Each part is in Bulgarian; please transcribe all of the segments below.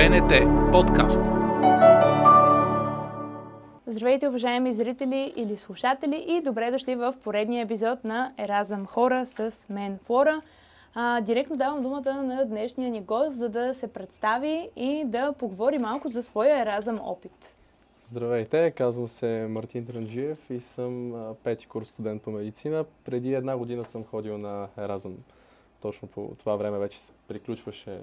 БНТ подкаст. Здравейте, уважаеми зрители или слушатели и добре дошли в поредния епизод на Еразъм Хора с мен Флора. А, директно давам думата на днешния ни гост, за да се представи и да поговори малко за своя Еразъм опит. Здравейте, казвам се Мартин Транджиев и съм пети курс студент по медицина. Преди една година съм ходил на Еразъм. Точно по това време вече се приключваше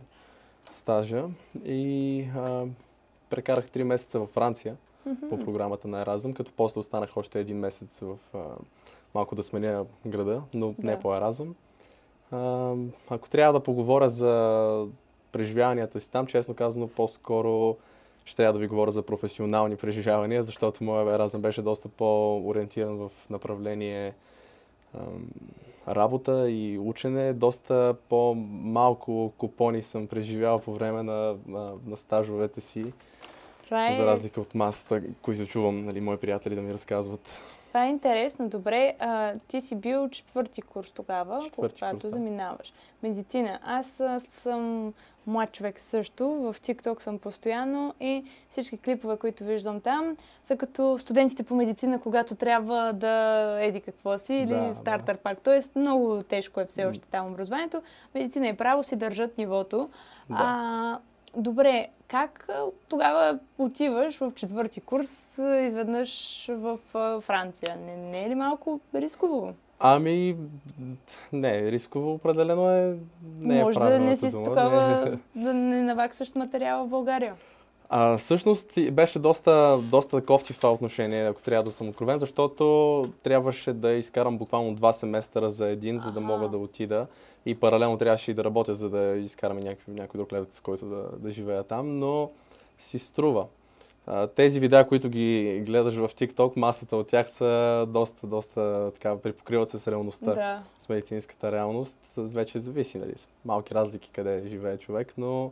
стажа и а, прекарах три месеца във Франция mm-hmm. по програмата на Еразъм, като после останах още един месец в а, малко да сменя града, но да. не по Еразъм. А, ако трябва да поговоря за преживяванията си там, честно казано, по-скоро ще трябва да ви говоря за професионални преживявания, защото моя Еразъм беше доста по-ориентиран в направление ам, работа и учене. Доста по-малко купони съм преживял по време на, на, на стажовете си. Това е... За разлика от масата, които чувам нали, мои приятели да ми разказват. Това е интересно. Добре, а, ти си бил четвърти курс тогава, четвърти когато курс, да. заминаваш. Медицина. Аз съм млад човек също. В TikTok съм постоянно и всички клипове, които виждам там, са като студентите по медицина, когато трябва да еди какво си или да, стартър да. пак. Тоест много тежко е все още там образованието. Медицина и право си държат нивото. Да. А, Добре, как тогава отиваш в четвърти курс изведнъж в Франция? Не, не е ли малко рисково? Ами, не, рисково определено е. Не е Може е да не си дума, такова, не. да не наваксаш материала в България. А, всъщност беше доста, доста кофти в това отношение, ако трябва да съм откровен, защото трябваше да изкарам буквално два семестъра за един, за да мога да отида. И паралелно трябваше и да работя, за да изкараме някакъв, някой друг левец, с който да, да живея там, но си струва. А, тези видеа, които ги гледаш в TikTok, масата от тях са доста, доста така, припокриват се с реалността, да. с медицинската реалност. Вече зависи, нали, с малки разлики къде живее човек, но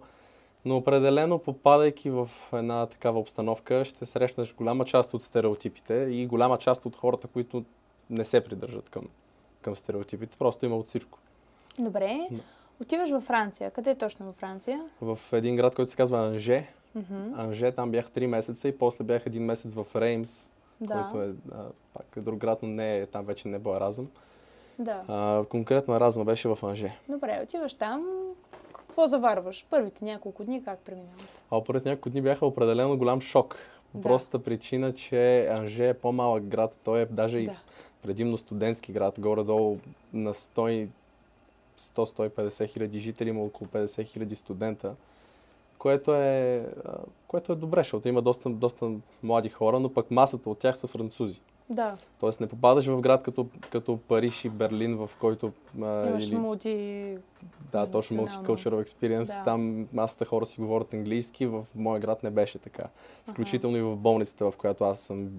но определено, попадайки в една такава обстановка, ще срещнеш голяма част от стереотипите и голяма част от хората, които не се придържат към, към стереотипите. Просто има от всичко. Добре. Да. Отиваш във Франция. Къде е точно във Франция? В един град, който се казва Анже. Mm-hmm. Анже, там бях 3 месеца и после бях един месец в Реймс, да. който е а, пак е друг град, но не е, там вече не е Еразъм. Да. А, конкретно Еразъм беше в Анже. Добре, отиваш там, какво заварваш? Първите няколко дни как преминават? А първите няколко дни бяха определено голям шок. Да. простата причина, че Анже е по-малък град. Той е даже да. и предимно студентски град. Горе-долу на 100-150 хиляди жители има около 50 хиляди студента. Което е, което е добре, защото има доста, доста млади хора, но пък масата от тях са французи. Да. Тоест не попадаш в град като, като Париж и Берлин, в който... А, Имаш или... мулти... Да, точно multicultural experience. Да. Там масата хора си говорят английски, в моя град не беше така. Включително ага. и в болницата, в която аз съм,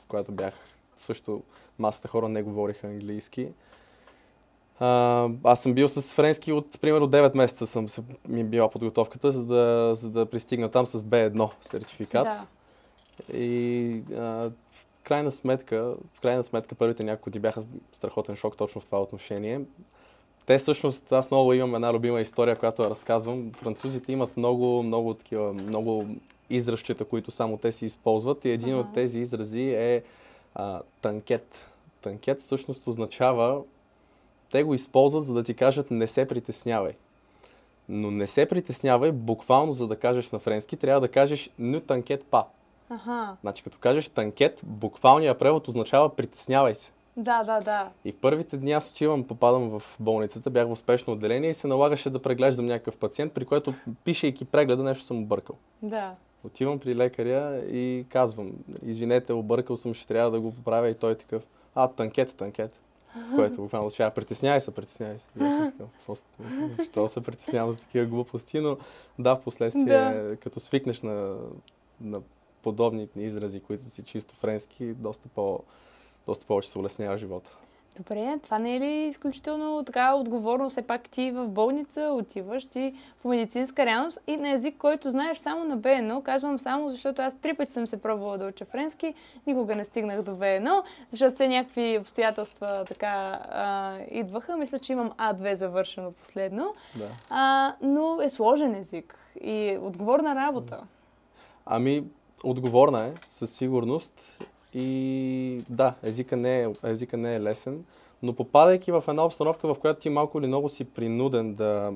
в която бях, също масата хора не говориха английски. А, аз съм бил с френски от примерно 9 месеца съм ми е била подготовката, за да, за да пристигна там с B1 сертификат. Да. И а, крайна сметка, в крайна сметка първите няколко дни бяха страхотен шок точно в това отношение. Те всъщност, аз много имам една любима история, която я разказвам. Французите имат много, много такива, много изразчета, които само те си използват и един uh-huh. от тези изрази е а, танкет. Танкет всъщност означава, те го използват за да ти кажат не се притеснявай. Но не се притеснявай, буквално за да кажеш на френски, трябва да кажеш не танкет па. Ага. Значи като кажеш танкет, буквалният превод означава притеснявай се. Да, да, да. И първите дни аз отивам, попадам в болницата, бях в спешно отделение и се налагаше да преглеждам някакъв пациент, при което пишейки прегледа нещо съм объркал. Да. Отивам при лекаря и казвам, извинете, объркал съм, ще трябва да го поправя и той е такъв, а, танкет, танкет. Което буквално означава, притеснявай се, притеснявай се. защо се притеснявам за такива глупости, но да, в последствие, да. като свикнеш на, на подобни изрази, които са си чисто френски, доста, по, доста повече се улеснява живота. Добре, това не е ли изключително така отговорно? Все пак ти в болница отиваш, ти по медицинска реалност и на език, който знаеш само на B1. Казвам само, защото аз три пъти съм се пробвала да уча френски, никога не стигнах до B1, защото все някакви обстоятелства така а, идваха. Мисля, че имам А2 завършено последно. Да. А, но е сложен език и отговорна работа. Ами, отговорна е, със сигурност. И да, езика не е, езика не е лесен, но попадайки в една обстановка, в която ти малко или много си принуден да,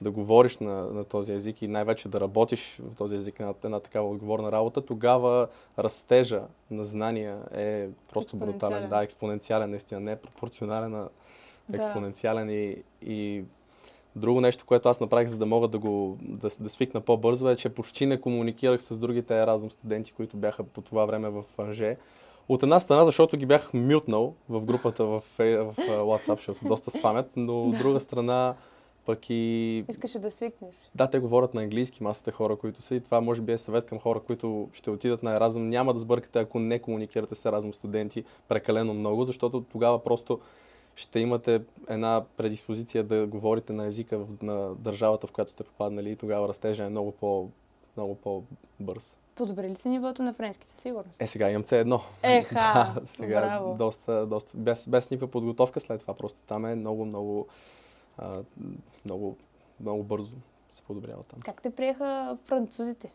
да говориш на, на този език и най-вече да работиш в този език на една такава отговорна работа, тогава растежа на знания е просто брутален. Да, експоненциален, наистина, не е пропорционален, а експоненциален да. и, и Друго нещо, което аз направих, за да мога да го да, да свикна по-бързо, е, че почти не комуникирах с другите разум студенти, които бяха по това време в Анже. От една страна, защото ги бях мютнал в групата в, в WhatsApp, защото доста спамят, но от друга страна пък и... Искаше да свикнеш. Да, те говорят на английски, масата хора, които са и това може би е съвет към хора, които ще отидат на Еразъм. Няма да сбъркате, ако не комуникирате с Еразъм студенти прекалено много, защото тогава просто ще имате една предиспозиция да говорите на езика на държавата, в която сте попаднали и тогава растежа е много по много по-бърз. Подобри ли се нивото на френски, със сигурност? Е, сега имам C1. Еха, да, сега браво. доста, доста, без, без никаква подготовка след това. Просто там е много, много, а, много, много бързо се подобрява там. Как те приеха французите?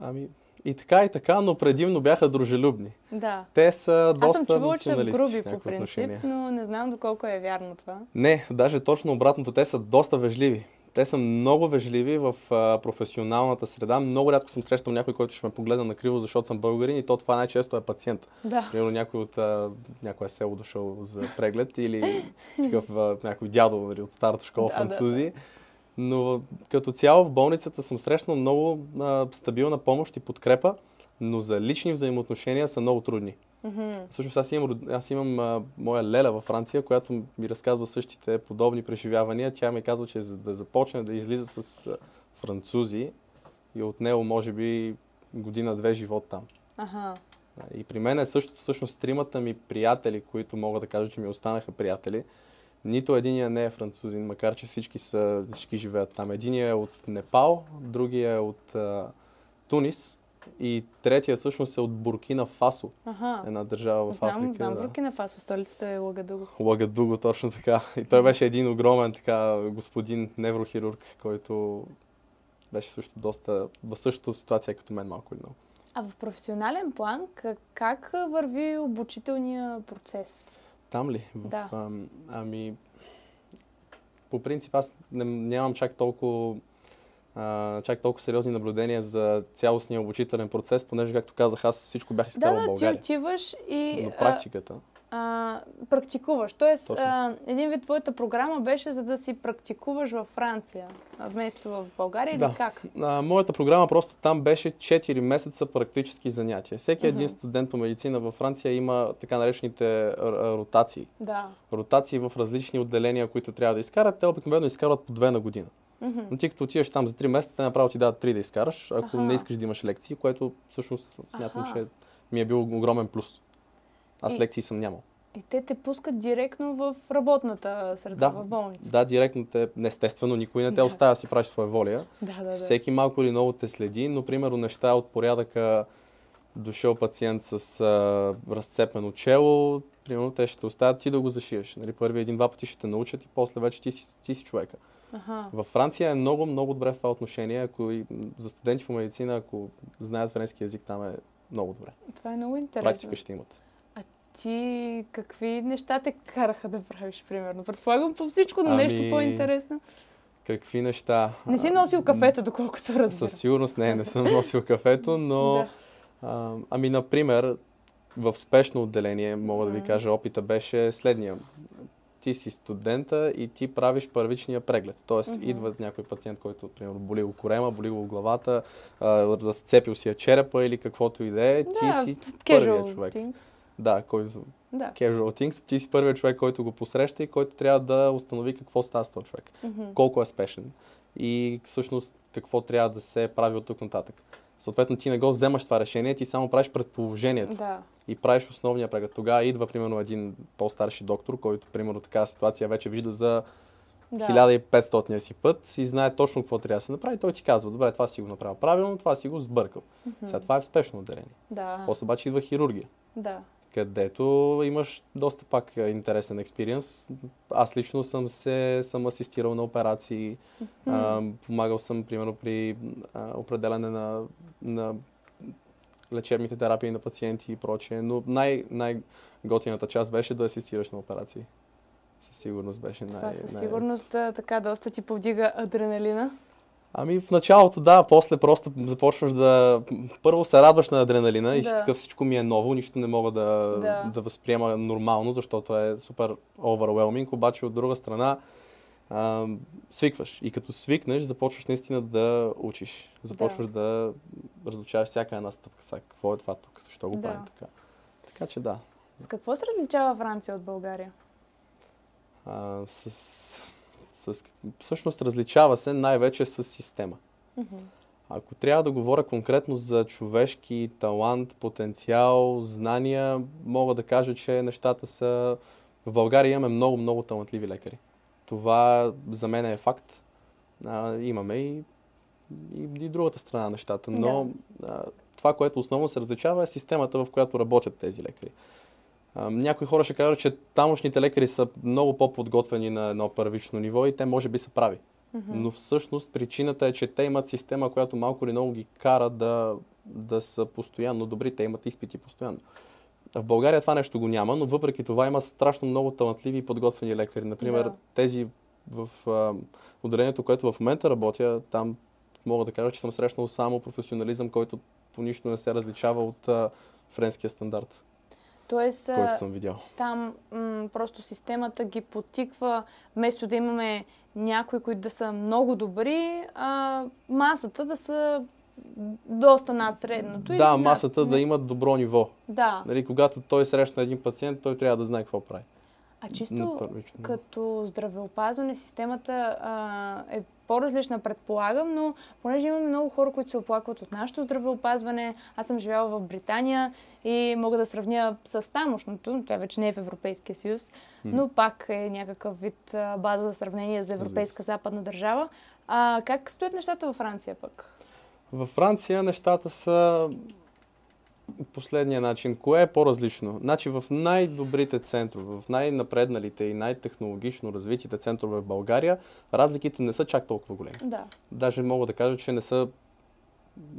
Ами, и така, и така, но предимно бяха дружелюбни. Да. Те са доста Аз съм чувала, че са груби по принцип, отношения. но не знам доколко е вярно това. Не, даже точно обратното. Те са доста вежливи. Те са много вежливи в а, професионалната среда. Много рядко съм срещал някой, който ще ме погледа на криво, защото съм българин и то това най-често е пациент. Да. Примерно някой от а, някое село дошъл за преглед или такъв а, някой дядо нали, от старата школа да, французи. Да. Но като цяло в болницата съм срещнал много а, стабилна помощ и подкрепа, но за лични взаимоотношения са много трудни. Mm-hmm. Всъщност аз имам, аз имам а, моя леля във Франция, която ми разказва същите подобни преживявания. Тя ми казва, че за да започне да излиза с а, французи и от него може би година-две живот там. Ага. И при мен е същото, всъщност, тримата ми приятели, които мога да кажа, че ми останаха приятели. Нито единия не е французин, макар че всички, са, всички живеят там. Единия е от Непал, другия е от а, Тунис, и третия всъщност е от Буркина Фасо. Ага. Една държава в знам, Африка. Знам да. Буркина Фасо, столицата е Лагадуго. Лагадуго, точно така. И той беше един огромен така господин неврохирург, който беше също доста в същата ситуация като мен малко или много. А в професионален план как върви обучителния процес? Там ли? В, да. А, ами, по принцип аз не, нямам чак толкова а, чак толкова сериозни наблюдения за цялостния обучителен процес, понеже, както казах, аз всичко бях изкарал да, в България. Да, ти отиваш и... Но практиката... А, практикуваш. Тоест, а, един вид твоята програма беше за да си практикуваш във Франция, вместо в България да. или как? А, моята програма просто там беше 4 месеца практически занятия. Всеки uh-huh. един студент по медицина във Франция има така наречените ротации. Да. Ротации в различни отделения, които трябва да изкарат. Те обикновено изкарват по две на година. Mm-hmm. Но ти като отиваш там за 3 месеца, те направо ти дадат 3 да изкараш, ако Аха. не искаш да имаш лекции, което всъщност смятам, Аха. че ми е бил огромен плюс. Аз и, лекции съм нямал. И те те пускат директно в работната среда, да, в болница. Да, директно те, естествено, никой не те да. оставя си правиш своя воля. Да, да, да. Всеки малко или много те следи, но примерно неща от порядъка дошъл пациент с а, разцепено чело, примерно те ще оставят ти да го зашиеш. Нали, първи един-два пъти ще те научат и после вече ти си, ти си човека. Ага. Във Франция е много, много добре в това отношение. Ако и за студенти по медицина, ако знаят френски язик, там е много добре. Това е много интересно. Практика ще имат. Ти какви неща те караха да правиш, примерно? Предполагам по всичко, но ами... нещо по-интересно. Какви неща? Не си носил кафето, доколкото разбирам. Със сигурност не, не съм носил кафето, но... да. а, ами, например, в спешно отделение, мога да ви кажа, опита беше следния ти си студента и ти правиш първичния преглед. Тоест, mm-hmm. идва някой пациент, който, примерно, боли го корема, боли го главата, разцепил си я черепа или каквото и да е, ти си първият човек. Things. Да, който... Да. Casual things. Ти си първият човек, който го посреща и който трябва да установи какво става с този човек. Mm-hmm. Колко е спешен. И всъщност какво трябва да се прави от тук нататък. Съответно, ти не го вземаш това решение, ти само правиш предположението. Да. И правиш основния преглед. Тогава идва, примерно, един по-старши доктор, който, примерно, такава ситуация вече вижда за да. 1500 си път и знае точно какво трябва да се направи. Той ти казва, добре, това си го направил правилно, това си го сбъркал. Mm-hmm. Сега това е спешно отделение. Да. После обаче идва хирургия. Да. Където имаш доста пак интересен експириенс. Аз лично съм се съм асистирал на операции. Mm-hmm. А, помагал съм, примерно, при а, определяне на, на лечебните терапии на пациенти и прочее. Но най- най-готината част беше да асистираш на операции. Със сигурност беше най... Това със сигурност най- така доста ти повдига адреналина. Ами в началото да, после просто започваш да... Първо се радваш на адреналина да. и си такъв всичко ми е ново, нищо не мога да, да. да възприема нормално, защото е супер overwhelming, обаче от друга страна а, свикваш. И като свикнеш, започваш наистина да учиш. Започваш да, да разучаваш всяка една стъпка. Сега, какво е това тук? Защо го да. правим така? Така че да. С какво се различава Франция от България? А, с, с, всъщност различава се най-вече с система. Mm-hmm. Ако трябва да говоря конкретно за човешки талант, потенциал, знания, мога да кажа, че нещата са... В България имаме много, много талантливи лекари. Това за мен е факт. А, имаме и, и, и другата страна на нещата. Но да. а, това, което основно се различава е системата, в която работят тези лекари. Някои хора ще кажат, че тамошните лекари са много по-подготвени на едно първично ниво и те може би са прави. Mm-hmm. Но всъщност причината е, че те имат система, която малко или много ги кара да, да са постоянно добри. Те имат изпити постоянно. В България това нещо го няма, но въпреки това има страшно много талантливи и подготвени лекари. Например, да. тези в а, отделението, което в момента работя, там мога да кажа, че съм срещнал само професионализъм, който по нищо не се различава от а, френския стандарт. Тоест, който съм видял. там м- просто системата ги потиква, вместо да имаме някои, които да са много добри, а масата да са доста над средното. Да, масата над... да имат добро ниво. Да. Нали, когато той срещна един пациент, той трябва да знае какво прави. А чисто като здравеопазване, системата а, е по-различна, предполагам, но понеже имаме много хора, които се оплакват от нашето здравеопазване, аз съм живяла в Британия и мога да сравня с тамошното, тя вече не е в Европейския съюз, но пак е някакъв вид база за сравнение за европейска западна държава. А, как стоят нещата във Франция пък? Във Франция нещата са последния начин. Кое е по-различно? Значи в най-добрите центрове, в най-напредналите и най-технологично развитите центрове в България, разликите не са чак толкова големи. Да. Даже мога да кажа, че не са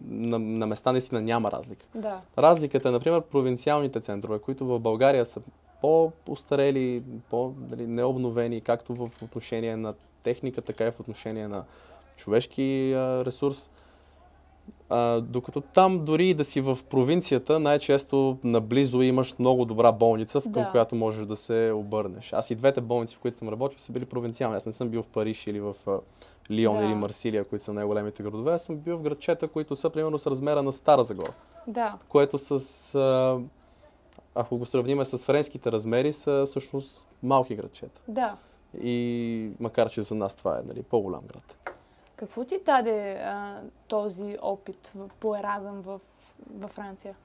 на, на места наистина няма разлика. Да. Разликата е, например, провинциалните центрове, които в България са по-устарели, по-необновени, както в отношение на техника, така и в отношение на човешки ресурс. А, докато там дори да си в провинцията, най-често наблизо имаш много добра болница, към да. която можеш да се обърнеш. Аз и двете болници, в които съм работил, са били провинциални. Аз не съм бил в Париж или в Лион да. или Марсилия, които са най-големите градове. Аз съм бил в градчета, които са примерно с размера на Стара Загора. Да. Което с... А, ако го сравниме с френските размери, са всъщност малки градчета. Да. И макар, че за нас това е нали, по-голям град. Какво ти даде а, този опит по Еразъм в, във Франция?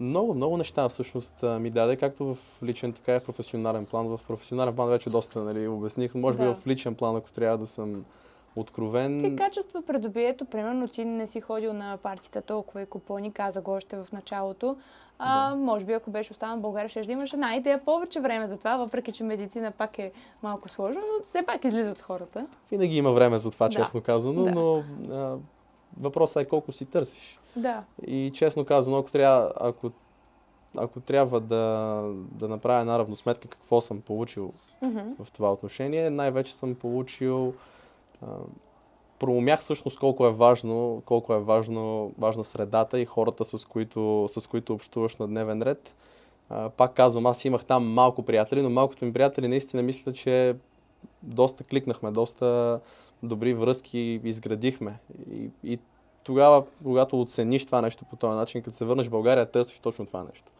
Много, много неща всъщност ми даде, както в личен, така и в професионален план. В професионален план вече доста нали, обясних. Може да. би в личен план, ако трябва да съм откровен. Какви качества придобието? Примерно ти не си ходил на партията толкова и купони, каза го още в началото. А, да. Може би ако беше останал в България, ще да имаш една идея повече време за това, въпреки че медицина пак е малко сложно, но все пак излизат хората. Винаги има време за това, да. честно казано, да. но а, въпросът е колко си търсиш. Да. И честно казано, ако трябва, ако, ако трябва да, да направя една равносметка какво съм получил mm-hmm. в това отношение, най-вече съм получил проумях всъщност колко е важно, колко е важно, важна средата и хората, с които, с които общуваш на дневен ред. А, пак казвам, аз имах там малко приятели, но малкото ми приятели наистина мисля, че доста кликнахме, доста добри връзки изградихме. И, и тогава, когато оцениш това нещо по този начин, като се върнеш в България, търсиш точно това нещо.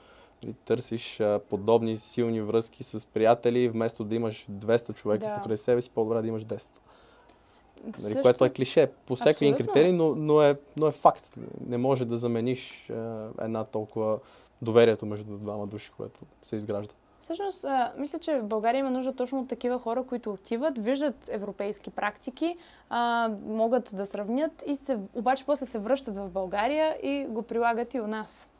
И търсиш а, подобни силни връзки с приятели, вместо да имаш 200 човека да. покрай себе си, по-добре да имаш 10. Нали, Също... Което е клише по всеки един критерий, но, но, е, но е факт. Не може да замениш е, една толкова доверието между двама души, което се изгражда. Всъщност, а, мисля, че в България има нужда точно от такива хора, които отиват, виждат европейски практики, а, могат да сравнят и се, обаче после се връщат в България и го прилагат и у нас.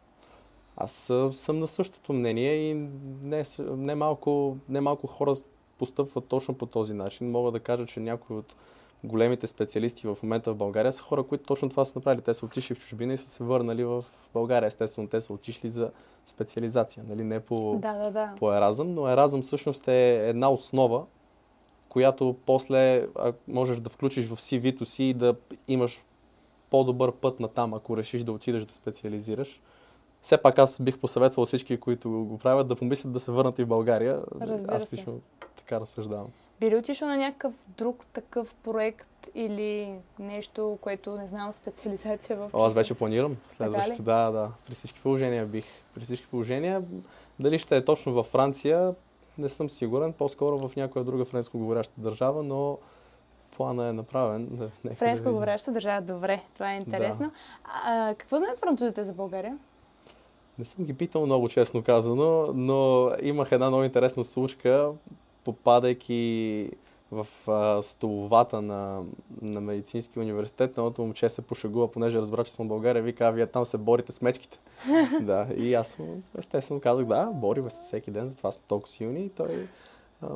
Аз съм на същото мнение и не, не, малко, не малко хора постъпват точно по този начин. Мога да кажа, че някои от големите специалисти в момента в България са хора, които точно това са направили. Те са отишли в чужбина и са се върнали в България. Естествено, те са отишли за специализация, нали? не по, да, да, да. по еразъм, но еразъм всъщност е една основа, която после можеш да включиш в CV-то си и да имаш по-добър път на там, ако решиш да отидеш да специализираш. Все пак аз бих посъветвал всички, които го правят, да помислят да се върнат и в България. Разбира аз лично така разсъждавам. Би ли отишъл на някакъв друг такъв проект или нещо, което не знам, специализация в... О, аз вече планирам следващото. Да, да. При всички положения бих. При всички положения. Дали ще е точно във Франция, не съм сигурен. По-скоро в някоя друга френско говоряща държава, но плана е направен. Френско говоряща държава, добре. Това е интересно. Да. А, какво знаят французите за България? Не съм ги питал много, честно казано, но имах една много интересна случка попадайки в а, столовата на, на медицински университет, едното момче се пошагува, понеже разбра, че съм в България, вика, вие там се борите с мечките. да, и аз естествено казах, да, бориме се всеки ден, затова сме толкова силни и той... А,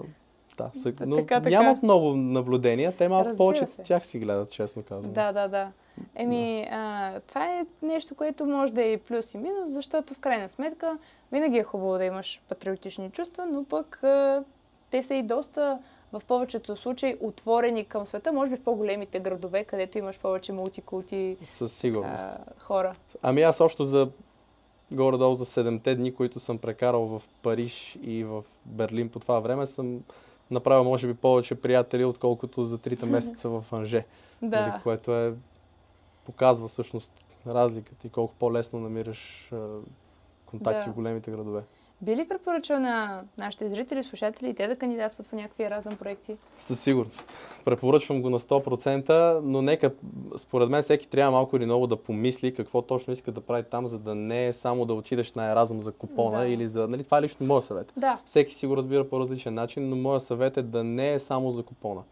да, са, но така, така. нямат много наблюдения, те малко Разбира повече се. тях си гледат, честно казвам. Да, да, да. Еми, да. А, това е нещо, което може да е и плюс и минус, защото в крайна сметка винаги е хубаво да имаш патриотични чувства, но пък а, те са и доста в повечето случаи отворени към света, може би в по-големите градове, където имаш повече мултикулти Със сигурност. А, хора. Ами аз общо за горе-долу за седемте дни, които съм прекарал в Париж и в Берлин по това време, съм направил може би повече приятели, отколкото за трите месеца в Анже. да. Или, което е показва всъщност разликата и колко по-лесно намираш контакти да. в големите градове. Би ли препоръчал на нашите зрители, слушатели и те да кандидатстват в някакви разъм проекти? Със сигурност. Препоръчвам го на 100%, но нека, според мен, всеки трябва малко или много да помисли какво точно иска да прави там, за да не е само да отидеш на еразъм за купона да. или за... Нали, това е лично моят съвет. Да. Всеки си го разбира по различен начин, но моят съвет е да не е само за купона.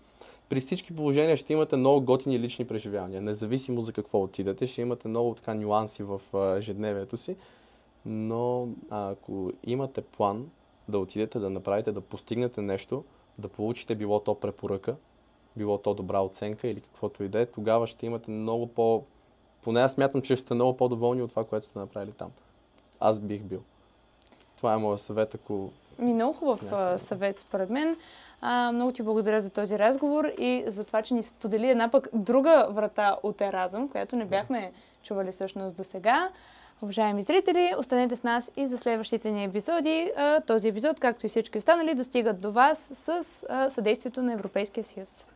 При всички положения ще имате много готини лични преживявания. Независимо за какво отидете, ще имате много така нюанси в ежедневието си но ако имате план да отидете, да направите, да постигнете нещо, да получите било то препоръка, било то добра оценка или каквото и да е, тогава ще имате много по... Поне аз смятам, че ще сте много по-доволни от това, което сте направили там. Аз бих бил. Това е моят съвет, ако... Ми много хубав някакъв... съвет, според мен. А, много ти благодаря за този разговор и за това, че ни сподели една пък друга врата от Еразъм, която не бяхме чували всъщност до сега. Уважаеми зрители, останете с нас и за следващите ни епизоди. Този епизод, както и всички останали, достигат до вас с съдействието на Европейския съюз.